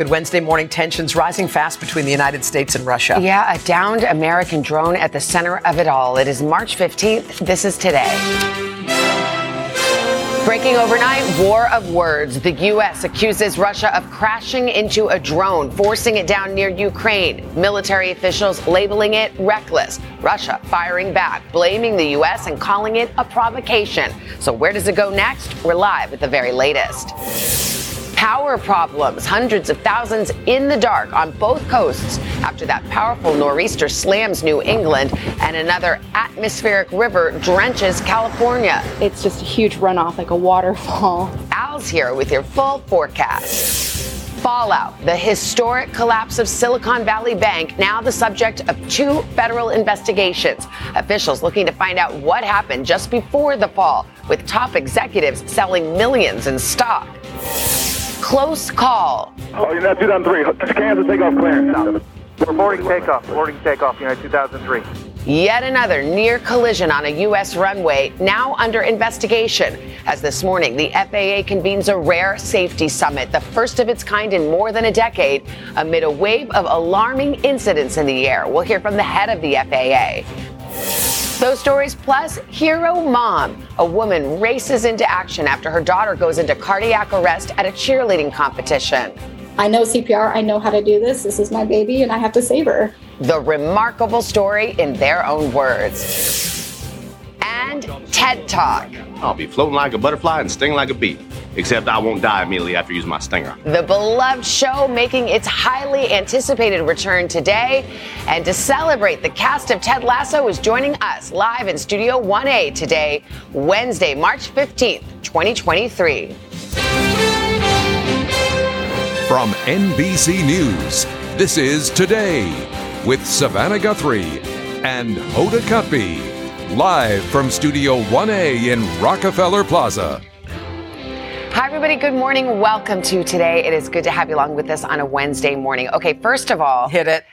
Good Wednesday morning. Tensions rising fast between the United States and Russia. Yeah, a downed American drone at the center of it all. It is March 15th. This is today. Breaking overnight, war of words. The U.S. accuses Russia of crashing into a drone, forcing it down near Ukraine. Military officials labeling it reckless. Russia firing back, blaming the U.S. and calling it a provocation. So, where does it go next? We're live with the very latest power problems, hundreds of thousands in the dark on both coasts after that powerful nor'easter slams New England and another atmospheric river drenches California. It's just a huge runoff, like a waterfall. Al's here with your full forecast. Fallout, the historic collapse of Silicon Valley Bank, now the subject of two federal investigations. Officials looking to find out what happened just before the fall, with top executives selling millions in stock. Close call. Oh, United 2003. Kansas takeoff clearance. Reporting takeoff. Reporting takeoff. United 2003. Yet another near collision on a U.S. runway, now under investigation. As this morning, the FAA convenes a rare safety summit, the first of its kind in more than a decade, amid a wave of alarming incidents in the air. We'll hear from the head of the FAA. Those stories plus Hero Mom. A woman races into action after her daughter goes into cardiac arrest at a cheerleading competition. I know CPR, I know how to do this. This is my baby, and I have to save her. The remarkable story in their own words. And TED Talk. I'll be floating like a butterfly and sting like a bee. Except I won't die immediately after using my stinger. The beloved show making its highly anticipated return today. And to celebrate, the cast of Ted Lasso is joining us live in Studio 1A today, Wednesday, March 15th, 2023. From NBC News, this is Today with Savannah Guthrie and Hoda Kotb, live from Studio 1A in Rockefeller Plaza. Hi, everybody. Good morning. Welcome to today. It is good to have you along with us on a Wednesday morning. Okay, first of all, hit it.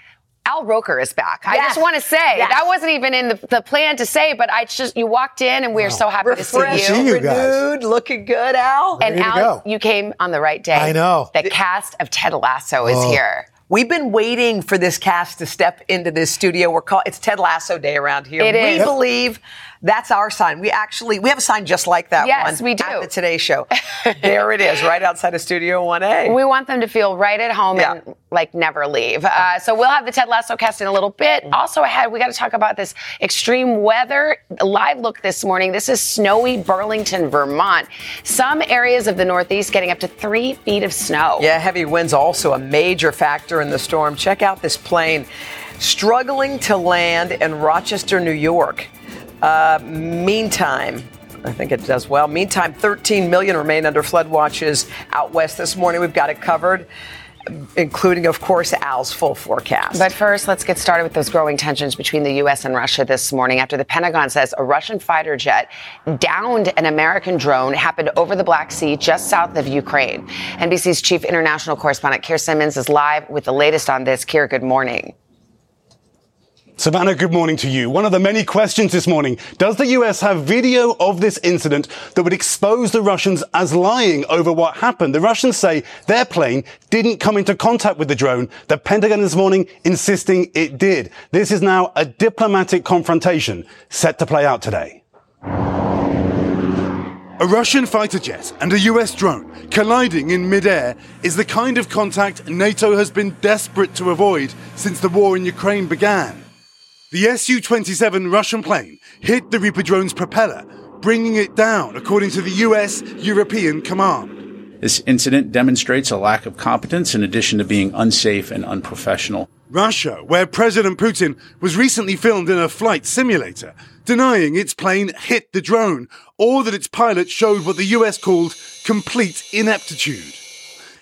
Al Roker is back. Yes. I just want to say yes. that wasn't even in the, the, plan to say, but I just you walked in and we are wow. so happy Refreshed, to see you. you renewed, looking good, Al. And Al, you came on the right day. I know. The cast of Ted Lasso is oh. here. We've been waiting for this cast to step into this studio. We're called it's Ted Lasso Day around here. It we is. believe that's our sign. We actually we have a sign just like that yes, one. we do. At the Today Show. there it is, right outside of Studio 1A. We want them to feel right at home yeah. and like never leave. Uh, so we'll have the Ted Lasso cast in a little bit. Mm-hmm. Also ahead, we got to talk about this extreme weather. Live look this morning. This is snowy Burlington, Vermont. Some areas of the Northeast getting up to three feet of snow. Yeah, heavy winds also a major factor in the storm. Check out this plane struggling to land in Rochester, New York. Uh, meantime, I think it does well. Meantime, 13 million remain under flood watches out west this morning. We've got it covered including, of course, Al's full forecast. But first, let's get started with those growing tensions between the U.S. and Russia this morning after the Pentagon says a Russian fighter jet downed an American drone happened over the Black Sea just south of Ukraine. NBC's chief international correspondent, Keir Simmons, is live with the latest on this. Keir, good morning. Savannah, good morning to you. One of the many questions this morning. Does the US have video of this incident that would expose the Russians as lying over what happened? The Russians say their plane didn't come into contact with the drone. The Pentagon this morning insisting it did. This is now a diplomatic confrontation set to play out today. A Russian fighter jet and a US drone colliding in midair is the kind of contact NATO has been desperate to avoid since the war in Ukraine began. The Su 27 Russian plane hit the Reaper drone's propeller, bringing it down, according to the US European Command. This incident demonstrates a lack of competence in addition to being unsafe and unprofessional. Russia, where President Putin was recently filmed in a flight simulator, denying its plane hit the drone, or that its pilot showed what the US called complete ineptitude.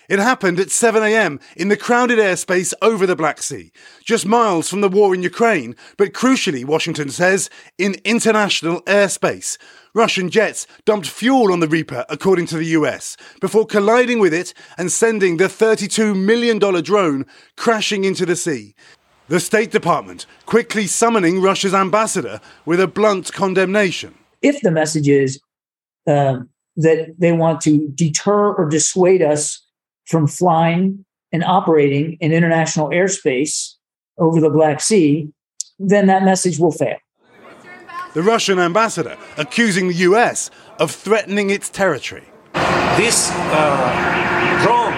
It happened at 7 a.m. in the crowded airspace over the Black Sea, just miles from the war in Ukraine, but crucially, Washington says, in international airspace. Russian jets dumped fuel on the Reaper, according to the US, before colliding with it and sending the $32 million drone crashing into the sea. The State Department quickly summoning Russia's ambassador with a blunt condemnation. If the message is uh, that they want to deter or dissuade us from flying and operating in international airspace over the Black Sea, then that message will fail. The Russian ambassador accusing the US of threatening its territory. This uh, drone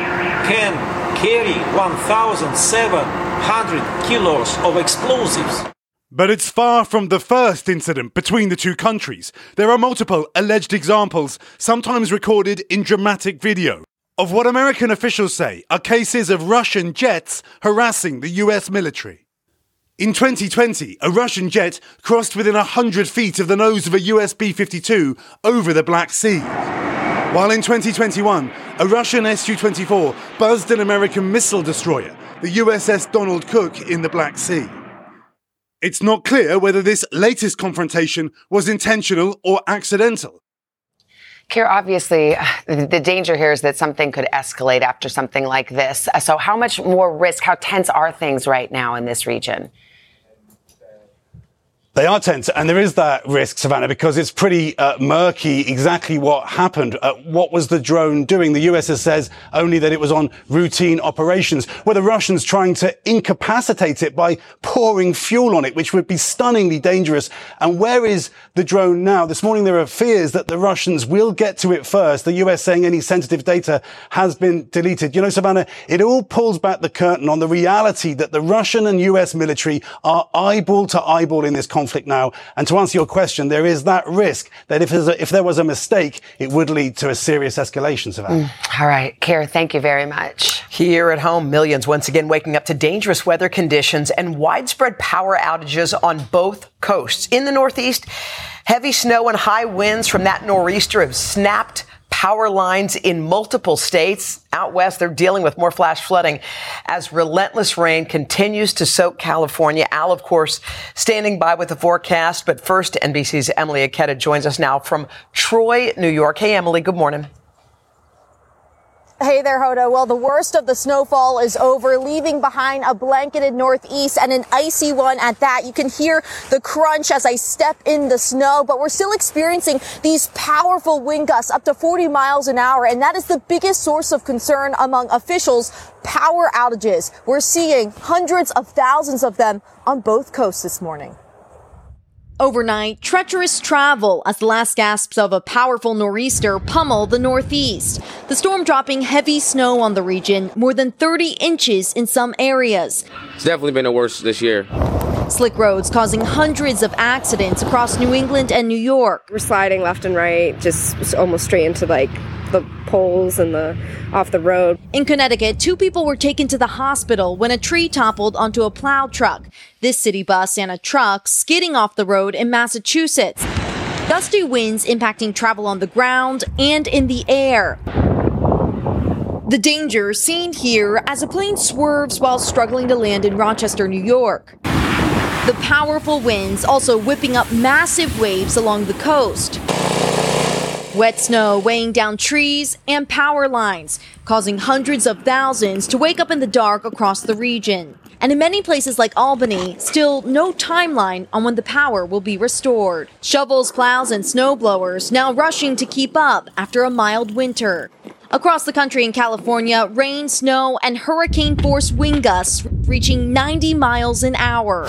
can carry 1,700 kilos of explosives. But it's far from the first incident between the two countries. There are multiple alleged examples, sometimes recorded in dramatic video, of what American officials say are cases of Russian jets harassing the US military. In 2020, a Russian jet crossed within 100 feet of the nose of a US B 52 over the Black Sea. While in 2021, a Russian Su 24 buzzed an American missile destroyer, the USS Donald Cook, in the Black Sea. It's not clear whether this latest confrontation was intentional or accidental, Keir, obviously, the danger here is that something could escalate after something like this. So, how much more risk, how tense are things right now in this region? They are tense, and there is that risk, Savannah, because it's pretty uh, murky exactly what happened. Uh, what was the drone doing? The US says only that it was on routine operations. Were the Russians trying to incapacitate it by pouring fuel on it, which would be stunningly dangerous? And where is the drone now? This morning there are fears that the Russians will get to it first. The US saying any sensitive data has been deleted. You know, Savannah, it all pulls back the curtain on the reality that the Russian and US military are eyeball to eyeball in this conflict conflict now. And to answer your question, there is that risk that if, a, if there was a mistake, it would lead to a serious escalation, Savannah. Mm. All right, Keir, thank you very much. Here at home, millions once again waking up to dangerous weather conditions and widespread power outages on both coasts. In the Northeast, heavy snow and high winds from that nor'easter have snapped power lines in multiple states. Out west, they're dealing with more flash flooding as relentless rain continues to soak California. Al, of course, standing by with the forecast. But first, NBC's Emily Ikeda joins us now from Troy, New York. Hey, Emily, good morning. Hey there, Hoda. Well, the worst of the snowfall is over, leaving behind a blanketed northeast and an icy one at that. You can hear the crunch as I step in the snow, but we're still experiencing these powerful wind gusts up to 40 miles an hour. And that is the biggest source of concern among officials. Power outages. We're seeing hundreds of thousands of them on both coasts this morning. Overnight, treacherous travel as the last gasps of a powerful nor'easter pummel the northeast. The storm dropping heavy snow on the region, more than 30 inches in some areas. It's definitely been the worst this year. Slick roads causing hundreds of accidents across New England and New York. We're sliding left and right, just almost straight into like the poles and the off the road. In Connecticut, two people were taken to the hospital when a tree toppled onto a plow truck. This city bus and a truck skidding off the road in Massachusetts. Gusty winds impacting travel on the ground and in the air. The danger seen here as a plane swerves while struggling to land in Rochester, New York. The powerful winds also whipping up massive waves along the coast. Wet snow weighing down trees and power lines, causing hundreds of thousands to wake up in the dark across the region. And in many places like Albany, still no timeline on when the power will be restored. Shovels, plows, and snowblowers now rushing to keep up after a mild winter. Across the country in California, rain, snow, and hurricane force wind gusts reaching 90 miles an hour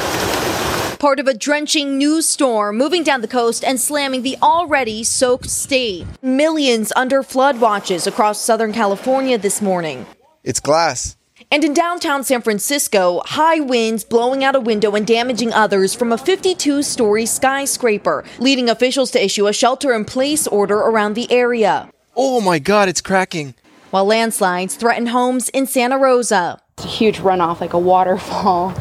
part of a drenching new storm moving down the coast and slamming the already soaked state. Millions under flood watches across Southern California this morning. It's glass. And in downtown San Francisco, high winds blowing out a window and damaging others from a 52 story skyscraper, leading officials to issue a shelter in place order around the area. Oh my God, it's cracking. While landslides threaten homes in Santa Rosa. It's a huge runoff, like a waterfall.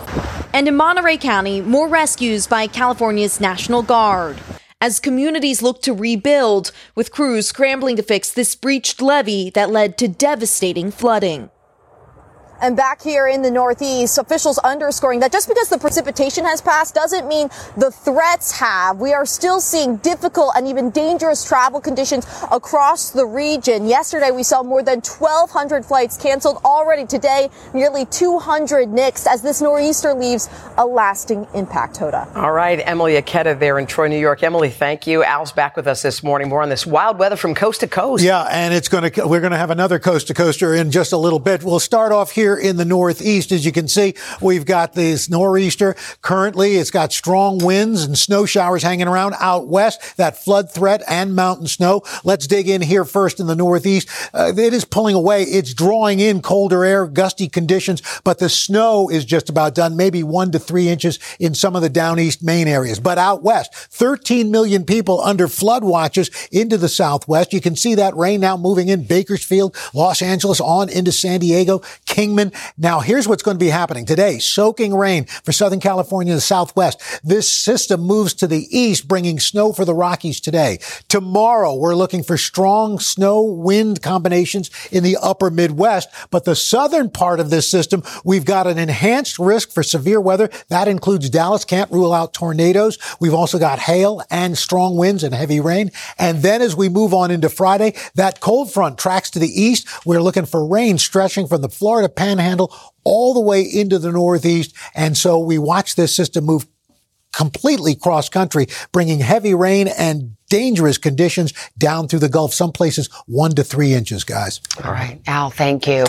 And in Monterey County, more rescues by California's National Guard. as communities look to rebuild, with crews scrambling to fix this breached levee that led to devastating flooding. And back here in the Northeast, officials underscoring that just because the precipitation has passed doesn't mean the threats have. We are still seeing difficult and even dangerous travel conditions across the region. Yesterday, we saw more than 1,200 flights canceled. Already today, nearly 200 nixed as this nor'easter leaves a lasting impact, Hoda. All right, Emily Ikeda there in Troy, New York. Emily, thank you. Al's back with us this morning. More on this wild weather from coast to coast. Yeah, and it's going to, we're going to have another coast to coaster in just a little bit. We'll start off here in the Northeast. As you can see, we've got this nor'easter. Currently, it's got strong winds and snow showers hanging around out west, that flood threat and mountain snow. Let's dig in here first in the Northeast. Uh, it is pulling away. It's drawing in colder air, gusty conditions, but the snow is just about done, maybe one to three inches in some of the down east Maine areas. But out west, 13 million people under flood watches into the southwest. You can see that rain now moving in Bakersfield, Los Angeles, on into San Diego, Now, here's what's going to be happening today. Soaking rain for Southern California and the Southwest. This system moves to the east, bringing snow for the Rockies today. Tomorrow, we're looking for strong snow wind combinations in the upper Midwest. But the southern part of this system, we've got an enhanced risk for severe weather. That includes Dallas. Can't rule out tornadoes. We've also got hail and strong winds and heavy rain. And then as we move on into Friday, that cold front tracks to the east. We're looking for rain stretching from the Florida panhandle all the way into the Northeast. And so we watch this system move completely cross country, bringing heavy rain and dangerous conditions down through the Gulf, some places one to three inches, guys. All right. Al, thank you.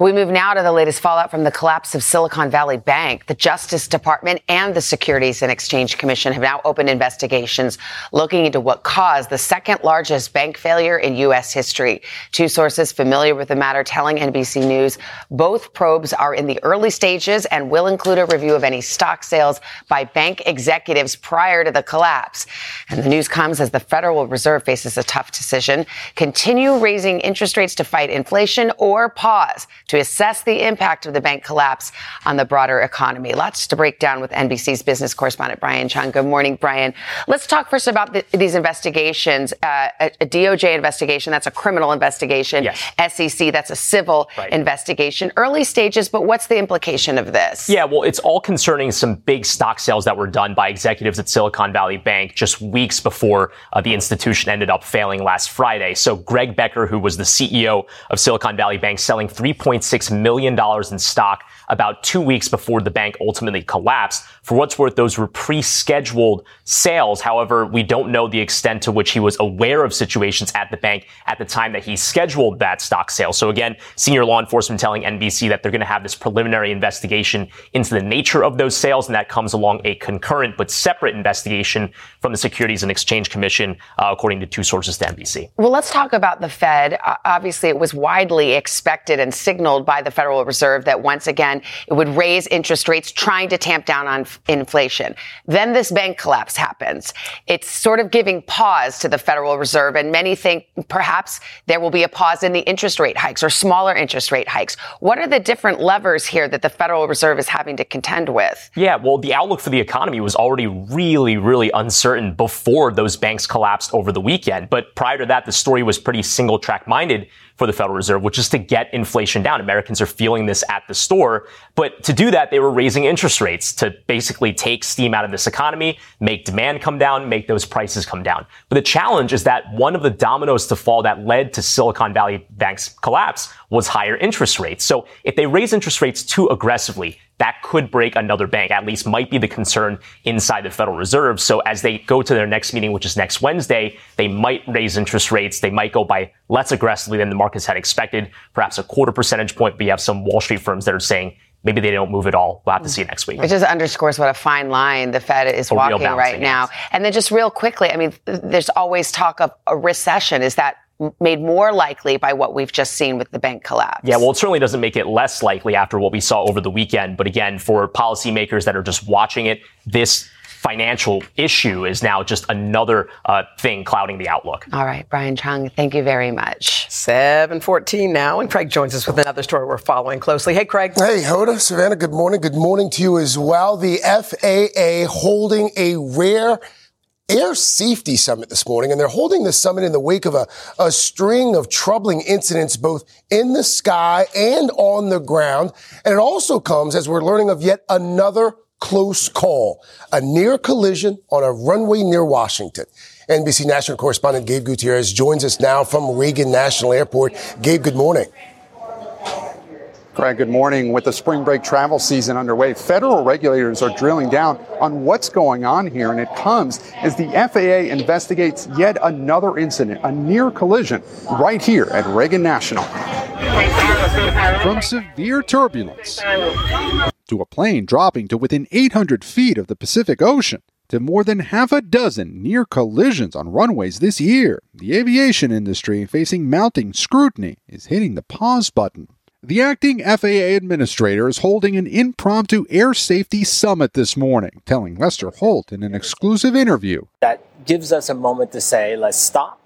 We move now to the latest fallout from the collapse of Silicon Valley Bank. The Justice Department and the Securities and Exchange Commission have now opened investigations looking into what caused the second largest bank failure in U.S. history. Two sources familiar with the matter telling NBC News both probes are in the early stages and will include a review of any stock sales by bank executives prior to the collapse. And the news comes as the Federal Reserve faces a tough decision continue raising interest rates to fight inflation or pause to assess the impact of the bank collapse on the broader economy. Lots to break down with NBC's business correspondent Brian Cheung. Good morning, Brian. Let's talk first about the, these investigations. Uh, a, a, DOJ investigation, that's a criminal investigation. Yes. SEC, that's a civil right. investigation. Early stages, but what's the implication of this? Yeah, well, it's all concerning some big stock sales that were done by executives at Silicon Valley Bank just weeks before uh, the institution ended up failing last Friday. So Greg Becker, who was the CEO of Silicon Valley Bank, selling $3.6 million in stock about two weeks before the bank ultimately collapsed. For what's worth, those were pre-scheduled sales. However, we don't know the extent to which he was aware of situations at the bank at the time that he scheduled that stock sale. So again, senior law enforcement telling NBC that they're going to have this preliminary investigation into the nature of those sales, and that comes along a concurrent but separate investigation from the Securities and Exchange Commission, uh, according to two sources to NBC. Well, let's talk about the Fed. Uh, obviously, it was widely expected and signaled by the Federal Reserve that once again it would raise interest rates, trying to tamp down on f- inflation. Then this bank collapse happens. It's sort of giving pause to the Federal Reserve, and many think perhaps there will be a pause in the interest rate hikes or smaller interest rate hikes. What are the different levers here that the Federal Reserve is having to contend with? Yeah, well, the outlook for the economy was already really, really uncertain before those banks collapsed over the weekend. But prior to that, the story was pretty single track minded for the Federal Reserve, which is to get inflation down. Americans are feeling this at the store. But to do that, they were raising interest rates to basically take steam out of this economy, make demand come down, make those prices come down. But the challenge is that one of the dominoes to fall that led to Silicon Valley Bank's collapse was higher interest rates. So if they raise interest rates too aggressively, that could break another bank, at least might be the concern inside the Federal Reserve. So as they go to their next meeting, which is next Wednesday, they might raise interest rates. They might go by less aggressively than the markets had expected, perhaps a quarter percentage point. But you have some Wall Street firms that are saying maybe they don't move at all. We'll have to see next week. It just underscores what a fine line the Fed is a walking right now. And then just real quickly, I mean, there's always talk of a recession. Is that made more likely by what we've just seen with the bank collapse. Yeah, well, it certainly doesn't make it less likely after what we saw over the weekend. But again, for policymakers that are just watching it, this financial issue is now just another uh, thing clouding the outlook. All right, Brian Cheung, thank you very much. 714 now, and Craig joins us with another story we're following closely. Hey, Craig. Hey, Hoda, Savannah, good morning. Good morning to you as well. The FAA holding a rare Air Safety Summit this morning, and they're holding the summit in the wake of a, a string of troubling incidents both in the sky and on the ground. And it also comes as we're learning of yet another close call, a near collision on a runway near Washington. NBC national correspondent Gabe Gutierrez joins us now from Reagan National Airport. Gabe, good morning. Greg, good morning. With the spring break travel season underway, federal regulators are drilling down on what's going on here, and it comes as the FAA investigates yet another incident, a near collision, right here at Reagan National. From severe turbulence to a plane dropping to within 800 feet of the Pacific Ocean to more than half a dozen near collisions on runways this year, the aviation industry, facing mounting scrutiny, is hitting the pause button. The acting FAA administrator is holding an impromptu air safety summit this morning, telling Lester Holt in an exclusive interview. That gives us a moment to say, let's stop,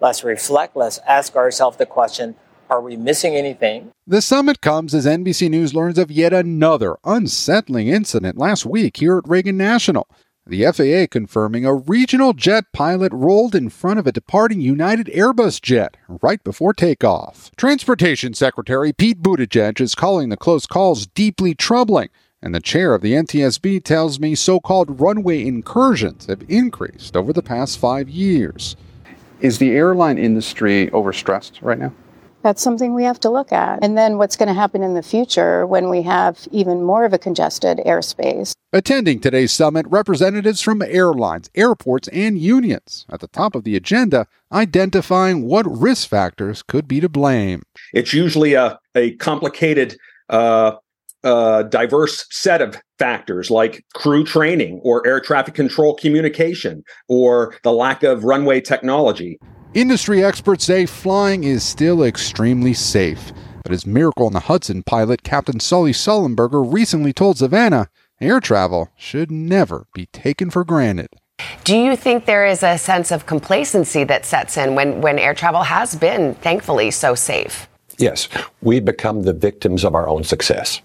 let's reflect, let's ask ourselves the question are we missing anything? The summit comes as NBC News learns of yet another unsettling incident last week here at Reagan National. The FAA confirming a regional jet pilot rolled in front of a departing United Airbus jet right before takeoff. Transportation Secretary Pete Buttigieg is calling the close calls deeply troubling, and the chair of the NTSB tells me so called runway incursions have increased over the past five years. Is the airline industry overstressed right now? That's something we have to look at. And then what's going to happen in the future when we have even more of a congested airspace. Attending today's summit, representatives from airlines, airports, and unions. At the top of the agenda, identifying what risk factors could be to blame. It's usually a, a complicated, uh, uh, diverse set of factors like crew training or air traffic control communication or the lack of runway technology. Industry experts say flying is still extremely safe. But as Miracle on the Hudson pilot Captain Sully Sullenberger recently told Savannah, air travel should never be taken for granted. Do you think there is a sense of complacency that sets in when, when air travel has been, thankfully, so safe? Yes, we become the victims of our own success.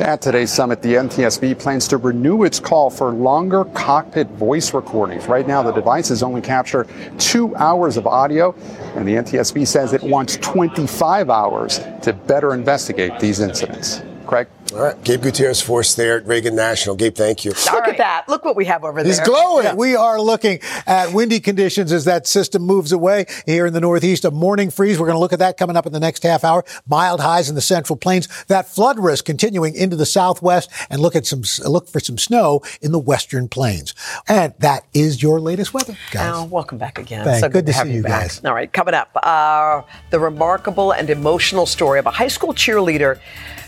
At today's summit, the NTSB plans to renew its call for longer cockpit voice recordings. Right now, the devices only capture two hours of audio, and the NTSB says it wants 25 hours to better investigate these incidents. Craig? All right. Gabe Gutierrez Force there at Reagan National. Gabe, thank you. Look at that. Look what we have over there. He's glowing. Yeah. We are looking at windy conditions as that system moves away here in the Northeast. A morning freeze. We're going to look at that coming up in the next half hour. Mild highs in the central plains. That flood risk continuing into the southwest and look at some, look for some snow in the western plains. And that is your latest weather, guys. Oh, welcome back again. Thanks. So good, good to have see you back. guys. All right. Coming up, uh, the remarkable and emotional story of a high school cheerleader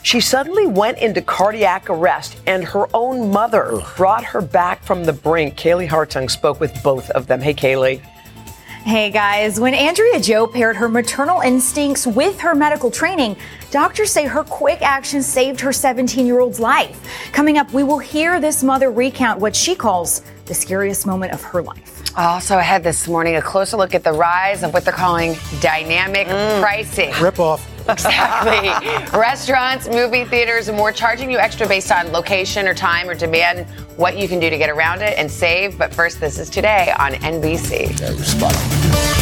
she suddenly went into cardiac arrest, and her own mother Ugh. brought her back from the brink. Kaylee Hartung spoke with both of them. Hey, Kaylee. Hey guys, when Andrea Joe paired her maternal instincts with her medical training, doctors say her quick action saved her 17 year old's life. Coming up, we will hear this mother recount what she calls the scariest moment of her life. Also ahead this morning, a closer look at the rise of what they're calling dynamic mm. pricing. Rip off. Exactly. Restaurants, movie theaters, and more charging you extra based on location or time or demand, what you can do to get around it and save. But first, this is today on NBC.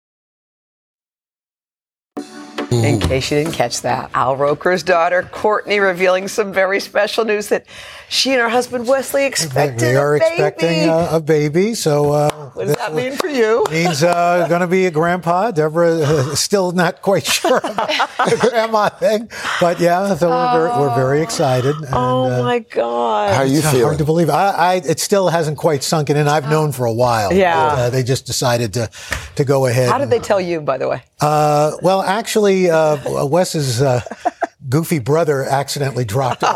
In case you didn't catch that, Al Roker's daughter, Courtney, revealing some very special news that she and her husband Wesley expected They are a baby. expecting uh, a baby, so uh, what does that mean for you? Means uh, going to be a grandpa. Deborah uh, still not quite sure about the grandma thing, but yeah, so we're, very, we're very excited. And, Oh my God! How are you Hard to believe. I, I, it still hasn't quite sunken in. I've known for a while. Yeah. but, uh, they just decided to to go ahead. How did they tell you, by the way? Uh, well, actually, uh, Wes's uh, goofy brother accidentally dropped it on,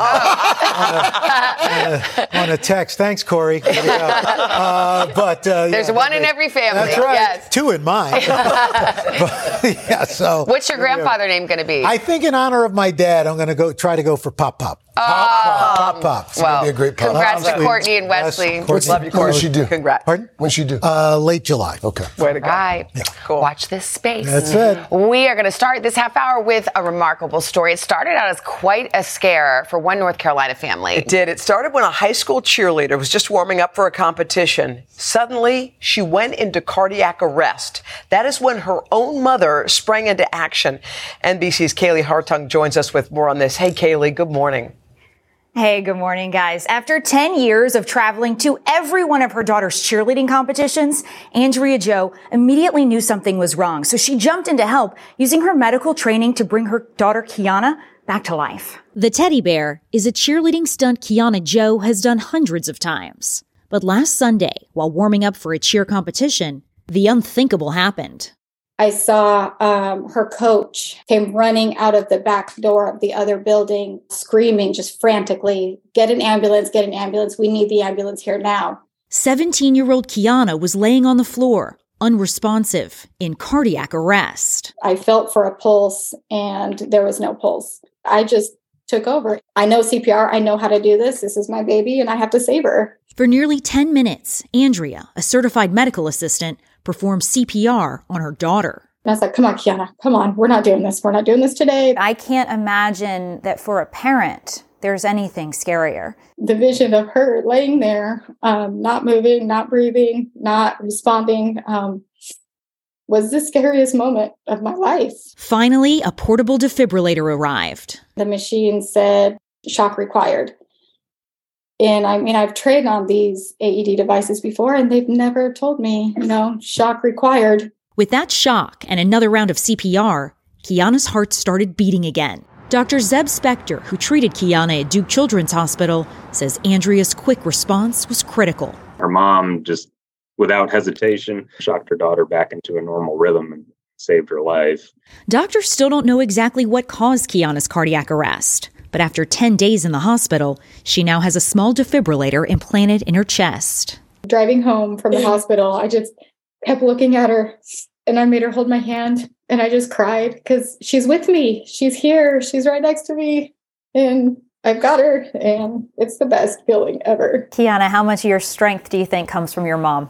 a, on a text. Thanks, Corey. There you go. Uh, but uh, There's yeah, one they- in every family. That's right. Yes. Two in mine. But, yeah. So. What's your grandfather name going to be? I think in honor of my dad, I'm going to go try to go for Pop Pop. Pop Pop. Pop. It's well, gonna be a great pop. congrats to Courtney and Yes, Wesley. Courtney. Love you, Courtney. When Courtney. she do? Congrats. Pardon? When she do? Uh, late July. Okay. Way to go. Right. Watch this space. That's it. We are going to start this half hour with a remarkable story. It started out as quite a scare for one North Carolina family. It did. It started when a high school cheerleader was just warming up for a competition. Suddenly, she went into cardiac arrest. That is when her own mother sprang into action. NBC's Kaylee Hartung joins us with more on this. Hey, Kaylee, good morning. Hey, good morning, guys. After 10 years of traveling to every one of her daughter's cheerleading competitions, Andrea Joe immediately knew something was wrong. So she jumped in to help using her medical training to bring her daughter Kiana back to life. The teddy bear is a cheerleading stunt Kiana Joe has done hundreds of times. But last Sunday, while warming up for a cheer competition, the unthinkable happened. I saw um, her coach came running out of the back door of the other building, screaming just frantically, Get an ambulance, get an ambulance. We need the ambulance here now. 17 year old Kiana was laying on the floor, unresponsive, in cardiac arrest. I felt for a pulse and there was no pulse. I just took over. I know CPR. I know how to do this. This is my baby and I have to save her. For nearly 10 minutes, Andrea, a certified medical assistant, performed CPR on her daughter. And I was like, come on, Kiana, come on. We're not doing this. We're not doing this today. I can't imagine that for a parent, there's anything scarier. The vision of her laying there, um, not moving, not breathing, not responding, um, was the scariest moment of my life. Finally, a portable defibrillator arrived. The machine said shock required. And I mean, I've trained on these AED devices before, and they've never told me, you know, shock required. With that shock and another round of CPR, Kiana's heart started beating again. Dr. Zeb Spector, who treated Kiana at Duke Children's Hospital, says Andrea's quick response was critical. Her mom just, without hesitation, shocked her daughter back into a normal rhythm and saved her life. Doctors still don't know exactly what caused Kiana's cardiac arrest, but after 10 days in the hospital, she now has a small defibrillator implanted in her chest. Driving home from the hospital, I just kept looking at her and I made her hold my hand and I just cried because she's with me. She's here. She's right next to me. And I've got her. And it's the best feeling ever. Kiana, how much of your strength do you think comes from your mom?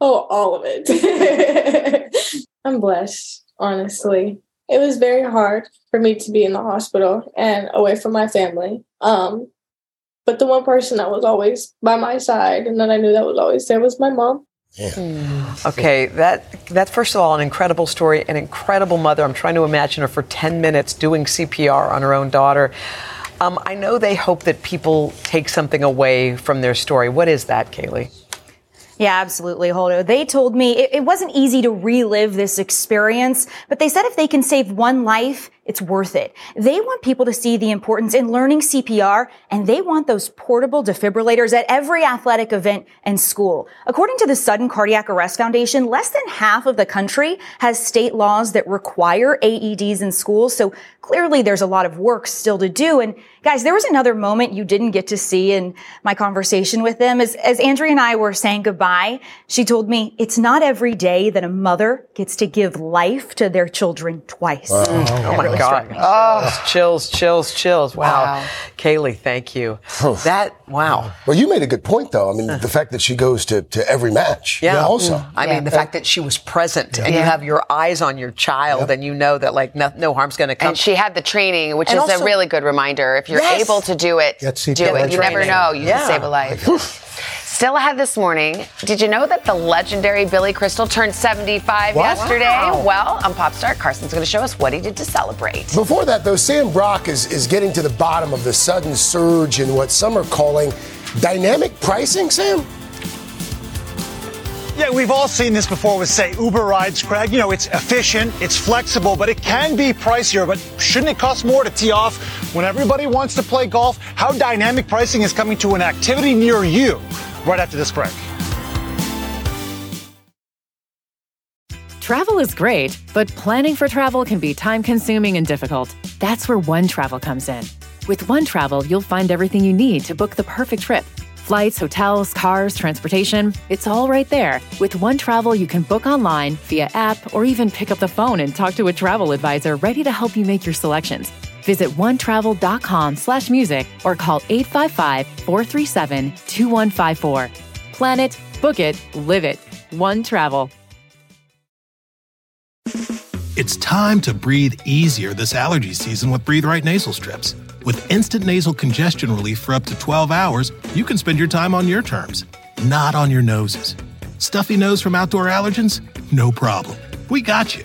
Oh, all of it. I'm blessed, honestly. It was very hard for me to be in the hospital and away from my family. Um, but the one person that was always by my side and that I knew that was always there was my mom. Okay, that that's first of all an incredible story, an incredible mother. I'm trying to imagine her for 10 minutes doing CPR on her own daughter. Um, I know they hope that people take something away from their story. What is that, Kaylee? Yeah, absolutely, Hoda. They told me it, it wasn't easy to relive this experience, but they said if they can save one life, it's worth it. They want people to see the importance in learning CPR and they want those portable defibrillators at every athletic event and school. According to the Sudden Cardiac Arrest Foundation, less than half of the country has state laws that require AEDs in schools. So clearly there's a lot of work still to do. And guys, there was another moment you didn't get to see in my conversation with them. As, as Andrea and I were saying goodbye, she told me it's not every day that a mother gets to give life to their children twice. Wow. Oh, oh God. Oh, chills, chills, chills. Wow. wow. Kaylee, thank you. that, wow. Well, you made a good point, though. I mean, the fact that she goes to, to every match. Yeah. also. Mm. I yeah. mean, the fact that she was present yeah. and you have your eyes on your child and you know that, like, no, no harm's going to come. And she had the training, which and is also, a really good reminder. If you're yes. able to do it, do it. You never know. You can save a life. Still ahead this morning, did you know that the legendary Billy Crystal turned 75 what? yesterday? Wow. Well, on Popstart, Carson's going to show us what he did to celebrate. Before that, though, Sam Brock is, is getting to the bottom of the sudden surge in what some are calling dynamic pricing, Sam? Yeah, we've all seen this before with, say, Uber rides, Craig. You know, it's efficient, it's flexible, but it can be pricier. But shouldn't it cost more to tee off when everybody wants to play golf? How dynamic pricing is coming to an activity near you right after this break. Travel is great, but planning for travel can be time consuming and difficult. That's where One Travel comes in. With One Travel, you'll find everything you need to book the perfect trip. Flights, hotels, cars, transportation, it's all right there. With One Travel, you can book online, via app, or even pick up the phone and talk to a travel advisor ready to help you make your selections. Visit onetravel.com slash music or call 855-437-2154. Plan it, book it, live it. One Travel. It's time to breathe easier this allergy season with Breathe Right nasal strips. With instant nasal congestion relief for up to 12 hours, you can spend your time on your terms, not on your noses. Stuffy nose from outdoor allergens? No problem. We got you.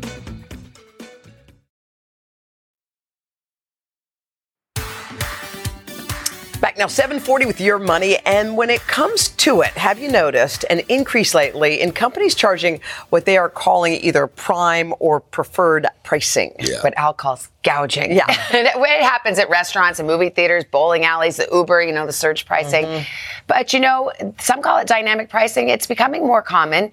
Now, 740 with your money. And when it comes to it, have you noticed an increase lately in companies charging what they are calling either prime or preferred pricing? Yeah. But Al calls gouging. Yeah. it happens at restaurants and movie theaters, bowling alleys, the Uber, you know, the surge pricing. Mm-hmm. But, you know, some call it dynamic pricing. It's becoming more common.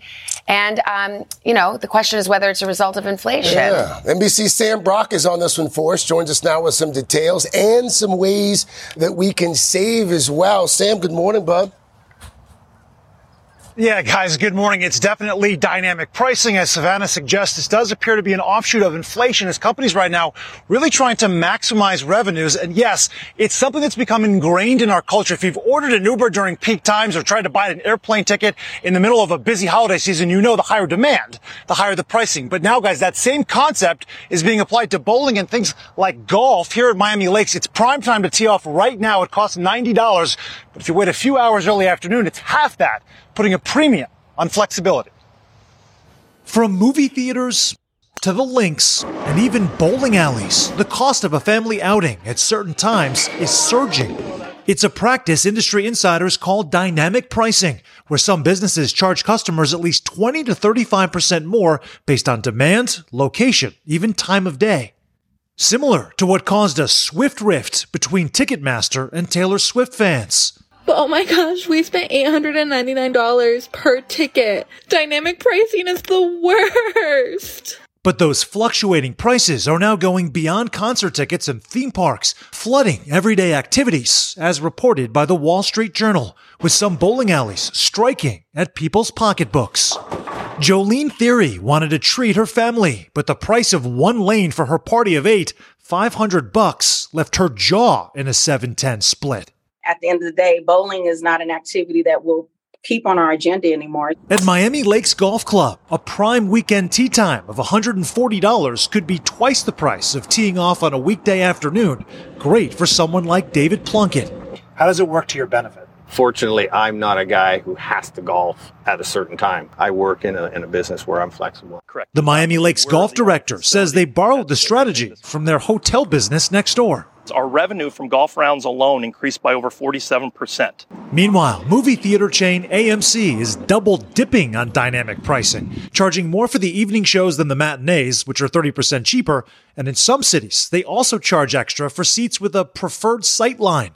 And, um, you know, the question is whether it's a result of inflation. Yeah. NBC Sam Brock is on this one for us, joins us now with some details and some ways that we can save as well. Sam, good morning, bud. Yeah, guys, good morning. It's definitely dynamic pricing. As Savannah suggests, this does appear to be an offshoot of inflation as companies right now really trying to maximize revenues. And yes, it's something that's become ingrained in our culture. If you've ordered an Uber during peak times or tried to buy an airplane ticket in the middle of a busy holiday season, you know the higher demand, the higher the pricing. But now, guys, that same concept is being applied to bowling and things like golf here at Miami Lakes. It's prime time to tee off right now. It costs $90. But if you wait a few hours early afternoon, it's half that putting a premium on flexibility. From movie theaters to the links and even bowling alleys, the cost of a family outing at certain times is surging. It's a practice industry insiders call dynamic pricing, where some businesses charge customers at least 20 to 35% more based on demand, location, even time of day. Similar to what caused a swift rift between Ticketmaster and Taylor Swift fans. But oh my gosh, we spent $899 per ticket. Dynamic pricing is the worst. But those fluctuating prices are now going beyond concert tickets and theme parks, flooding everyday activities, as reported by the Wall Street Journal, with some bowling alleys striking at people's pocketbooks. Jolene Theory wanted to treat her family, but the price of one lane for her party of eight, 500 bucks, left her jaw in a 710 split at the end of the day, bowling is not an activity that will keep on our agenda anymore. At Miami Lakes Golf Club, a prime weekend tee time of $140 could be twice the price of teeing off on a weekday afternoon. Great for someone like David Plunkett. How does it work to your benefit? Fortunately, I'm not a guy who has to golf at a certain time. I work in a, in a business where I'm flexible. Correct. The Miami Lakes golf director says they borrowed the strategy from their hotel business next door Our revenue from golf rounds alone increased by over 47%. Meanwhile, movie theater chain AMC is double dipping on dynamic pricing, charging more for the evening shows than the matinees, which are 30% cheaper, and in some cities, they also charge extra for seats with a preferred sight line.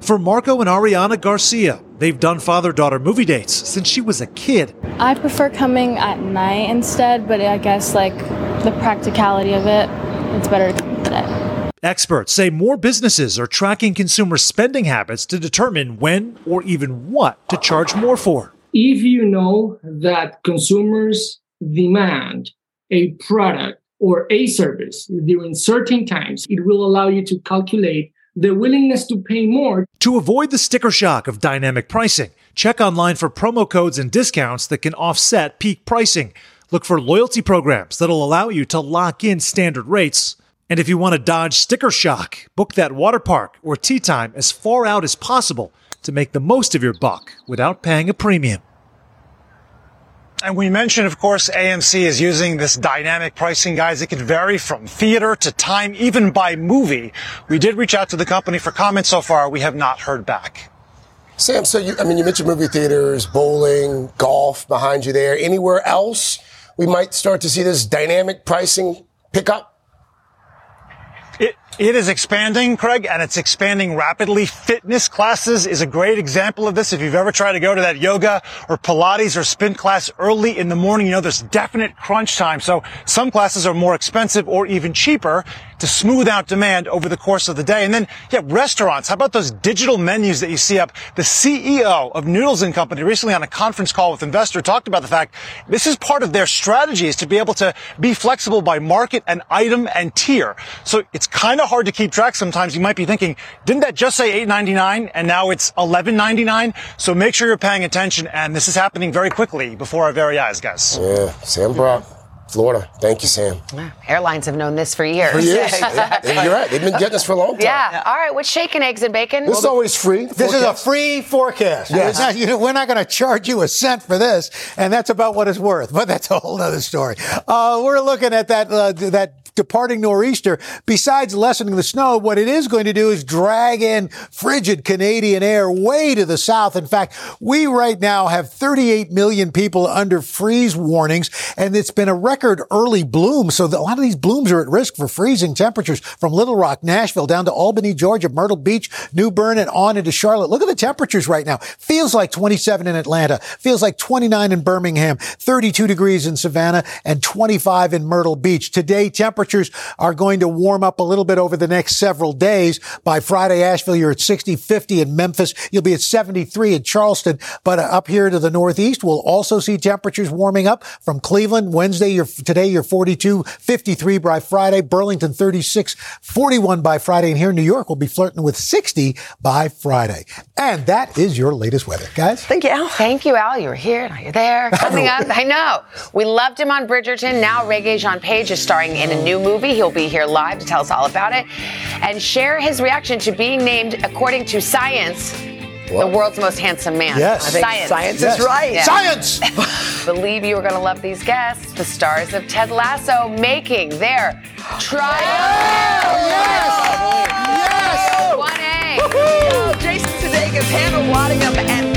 For Marco and Ariana Garcia, they've done father daughter movie dates since she was a kid. I prefer coming at night instead, but I guess like the practicality of it, it's better to come at day. Experts say more businesses are tracking consumer spending habits to determine when or even what to charge more for. If you know that consumers demand a product or a service during certain times, it will allow you to calculate the willingness to pay more. To avoid the sticker shock of dynamic pricing, check online for promo codes and discounts that can offset peak pricing. Look for loyalty programs that'll allow you to lock in standard rates. And if you want to dodge sticker shock, book that water park or tee time as far out as possible to make the most of your buck without paying a premium. And we mentioned, of course, AMC is using this dynamic pricing, guys. It could vary from theater to time, even by movie. We did reach out to the company for comments so far. We have not heard back. Sam, so you, I mean, you mentioned movie theaters, bowling, golf behind you there. Anywhere else we might start to see this dynamic pricing pick up? It, it is expanding, Craig, and it's expanding rapidly. Fitness classes is a great example of this. If you've ever tried to go to that yoga or Pilates or spin class early in the morning, you know there's definite crunch time. So some classes are more expensive or even cheaper to smooth out demand over the course of the day. And then, yeah, restaurants. How about those digital menus that you see up? The CEO of Noodles and Company recently on a conference call with investor talked about the fact this is part of their strategy is to be able to be flexible by market and item and tier. So it's kind of hard to keep track sometimes. You might be thinking, didn't that just say $8.99 and now it's $11.99? So make sure you're paying attention. And this is happening very quickly before our very eyes, guys. Yeah, Sam Brock. Florida. Thank you, Sam. Airlines have known this for years. For years. exactly. You're right. They've been getting this for a long time. Yeah. yeah. All right. What's shaking eggs and bacon? This is always free. This is a free forecast. Yes. Not, you know, we're not going to charge you a cent for this, and that's about what it's worth. But that's a whole other story. Uh, we're looking at that uh, that departing nor'easter, besides lessening the snow, what it is going to do is drag in frigid Canadian air way to the south. In fact, we right now have 38 million people under freeze warnings, and it's been a record early bloom. So a lot of these blooms are at risk for freezing temperatures from Little Rock, Nashville, down to Albany, Georgia, Myrtle Beach, New Bern, and on into Charlotte. Look at the temperatures right now. Feels like 27 in Atlanta. Feels like 29 in Birmingham, 32 degrees in Savannah, and 25 in Myrtle Beach. Today, temperatures temperatures are going to warm up a little bit over the next several days. By Friday, Asheville, you're at 60, 50 in Memphis. You'll be at 73 in Charleston. But uh, up here to the northeast, we'll also see temperatures warming up from Cleveland. Wednesday, you're, today, you're 42, 53 by Friday. Burlington, 36, 41 by Friday. And here in New York, we'll be flirting with 60 by Friday. And that is your latest weather, guys. Thank you, Al. Thank you, Al. You were here. Now you're there. Coming up, I know. We loved him on Bridgerton. Now Regé-Jean Page is starring in a new movie. He'll be here live to tell us all about it and share his reaction to being named, according to science, what? the world's most handsome man. Yes. I think science. Science yes. is right. Yeah. Science! Believe you are going to love these guests. The stars of Ted Lasso making their trial. yes! Yes! 1A. Jason Sudeikis, Hannah Waddingham, and